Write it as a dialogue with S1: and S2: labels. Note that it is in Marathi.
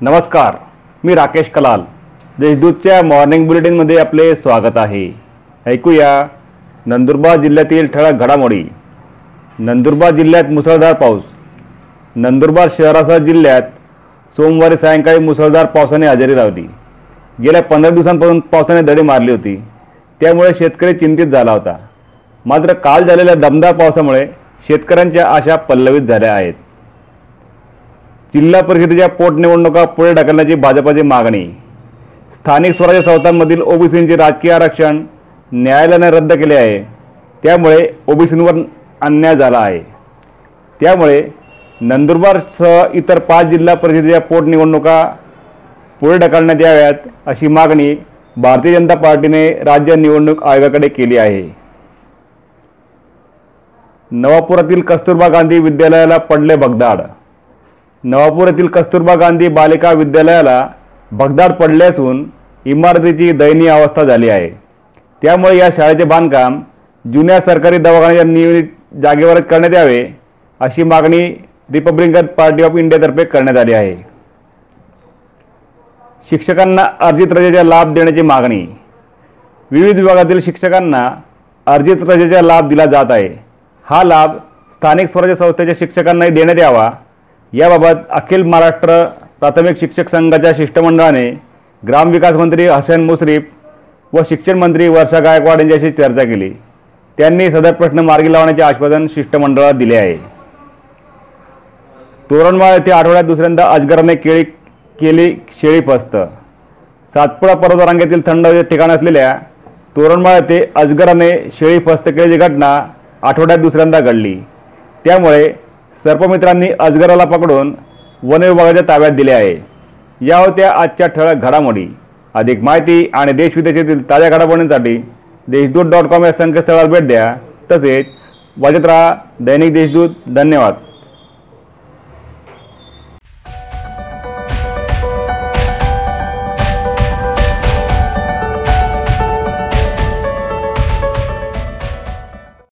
S1: नमस्कार मी राकेश कलाल. देशदूतच्या मॉर्निंग बुलेटिनमध्ये आपले स्वागत आहे. ऐकूया नंदुरबार जिल्ह्यातील ठळक घडामोडी. नंदुरबार जिल्ह्यात मुसळधार पाऊस. नंदुरबार शहरासह जिल्ह्यात सोमवारी सायंकाळी मुसळधार पावसाने हजेरी लावली. गेल्या पंधरा दिवसांपासून पावसाने दडी मारली होती. त्यामुळे शेतकरी चिंतित झाला होता. मात्र काल झालेल्या दमदार पावसामुळे शेतकऱ्यांच्या आशा पल्लवित झाल्या आहेत. जिल्हा परिषदेच्या पोटनिवडणुका पुढे ढकलण्याची भाजपाची मागणी. स्थानिक स्वराज्य संस्थांमधील ओबीसींचे राजकीय आरक्षण न्यायालयाने रद्द केले आहे. त्यामुळे ओबीसींवर अन्याय झाला आहे. त्यामुळे नंदुरबारसह इतर पाच जिल्हा परिषदेच्या पोटनिवडणुका पुढे ढकलण्यात याव्यात अशी मागणी भारतीय जनता पार्टीने राज्य निवडणूक आयोगाकडे केली आहे. नवापुरातील कस्तुरबा गांधी विद्यालयाला पडले भगदाड नवापूर येथील कस्तुरबा गांधी बालिका विद्यालयाला भगदाड पडले असून इमारतीची दयनीय अवस्था झाली आहे. त्यामुळे या शाळेचे बांधकाम जुन्या सरकारी दवाखान्याच्या नियमित जागेवरच करण्यात यावे अशी मागणी रिपब्लिकन पार्टी ऑफ इंडियातर्फे करण्यात आली आहे. शिक्षकांना अर्जित रजेचा लाभ देण्याची मागणी. विविध विभागातील शिक्षकांना अर्जित रजेचा लाभ दिला जात आहे. हा लाभ स्थानिक स्वराज्य संस्थेच्या शिक्षकांनाही देण्यात यावा याबाबत अखिल महाराष्ट्र प्राथमिक शिक्षक संघाच्या शिष्टमंडळाने ग्रामविकास मंत्री हसन मुश्रीफ व शिक्षण मंत्री वर्षा गायकवाड यांच्याशी चर्चा केली. त्यांनी सदर प्रश्न मार्गी लावण्याचे आश्वासन शिष्टमंडळाला दिले आहे. तोरणमाळ येथे आठवड्यात दुसऱ्यांदा अजगराने केळी केली शेळी फस्त सातपुडा पर्वतरांगेतील थंड ठिकाण असलेल्या तोरणमाळ येथे अजगराने शेळी फस्त केल्याची घटना आठवड्यात दुसऱ्यांदा घडली. त्यामुळे सर्पमित्रांनी अजगराला पकडून वनविभागाच्या ताब्यात दिले आहे. या होत्या आजच्या ठळक घडामोडी. अधिक माहिती आणि देशविदेशातील ताज्या घडामोडींसाठी देशदूत डॉट कॉम या संकेतस्थळाला भेट द्या. तसेच वाजत राहा दैनिक देशदूत. धन्यवाद.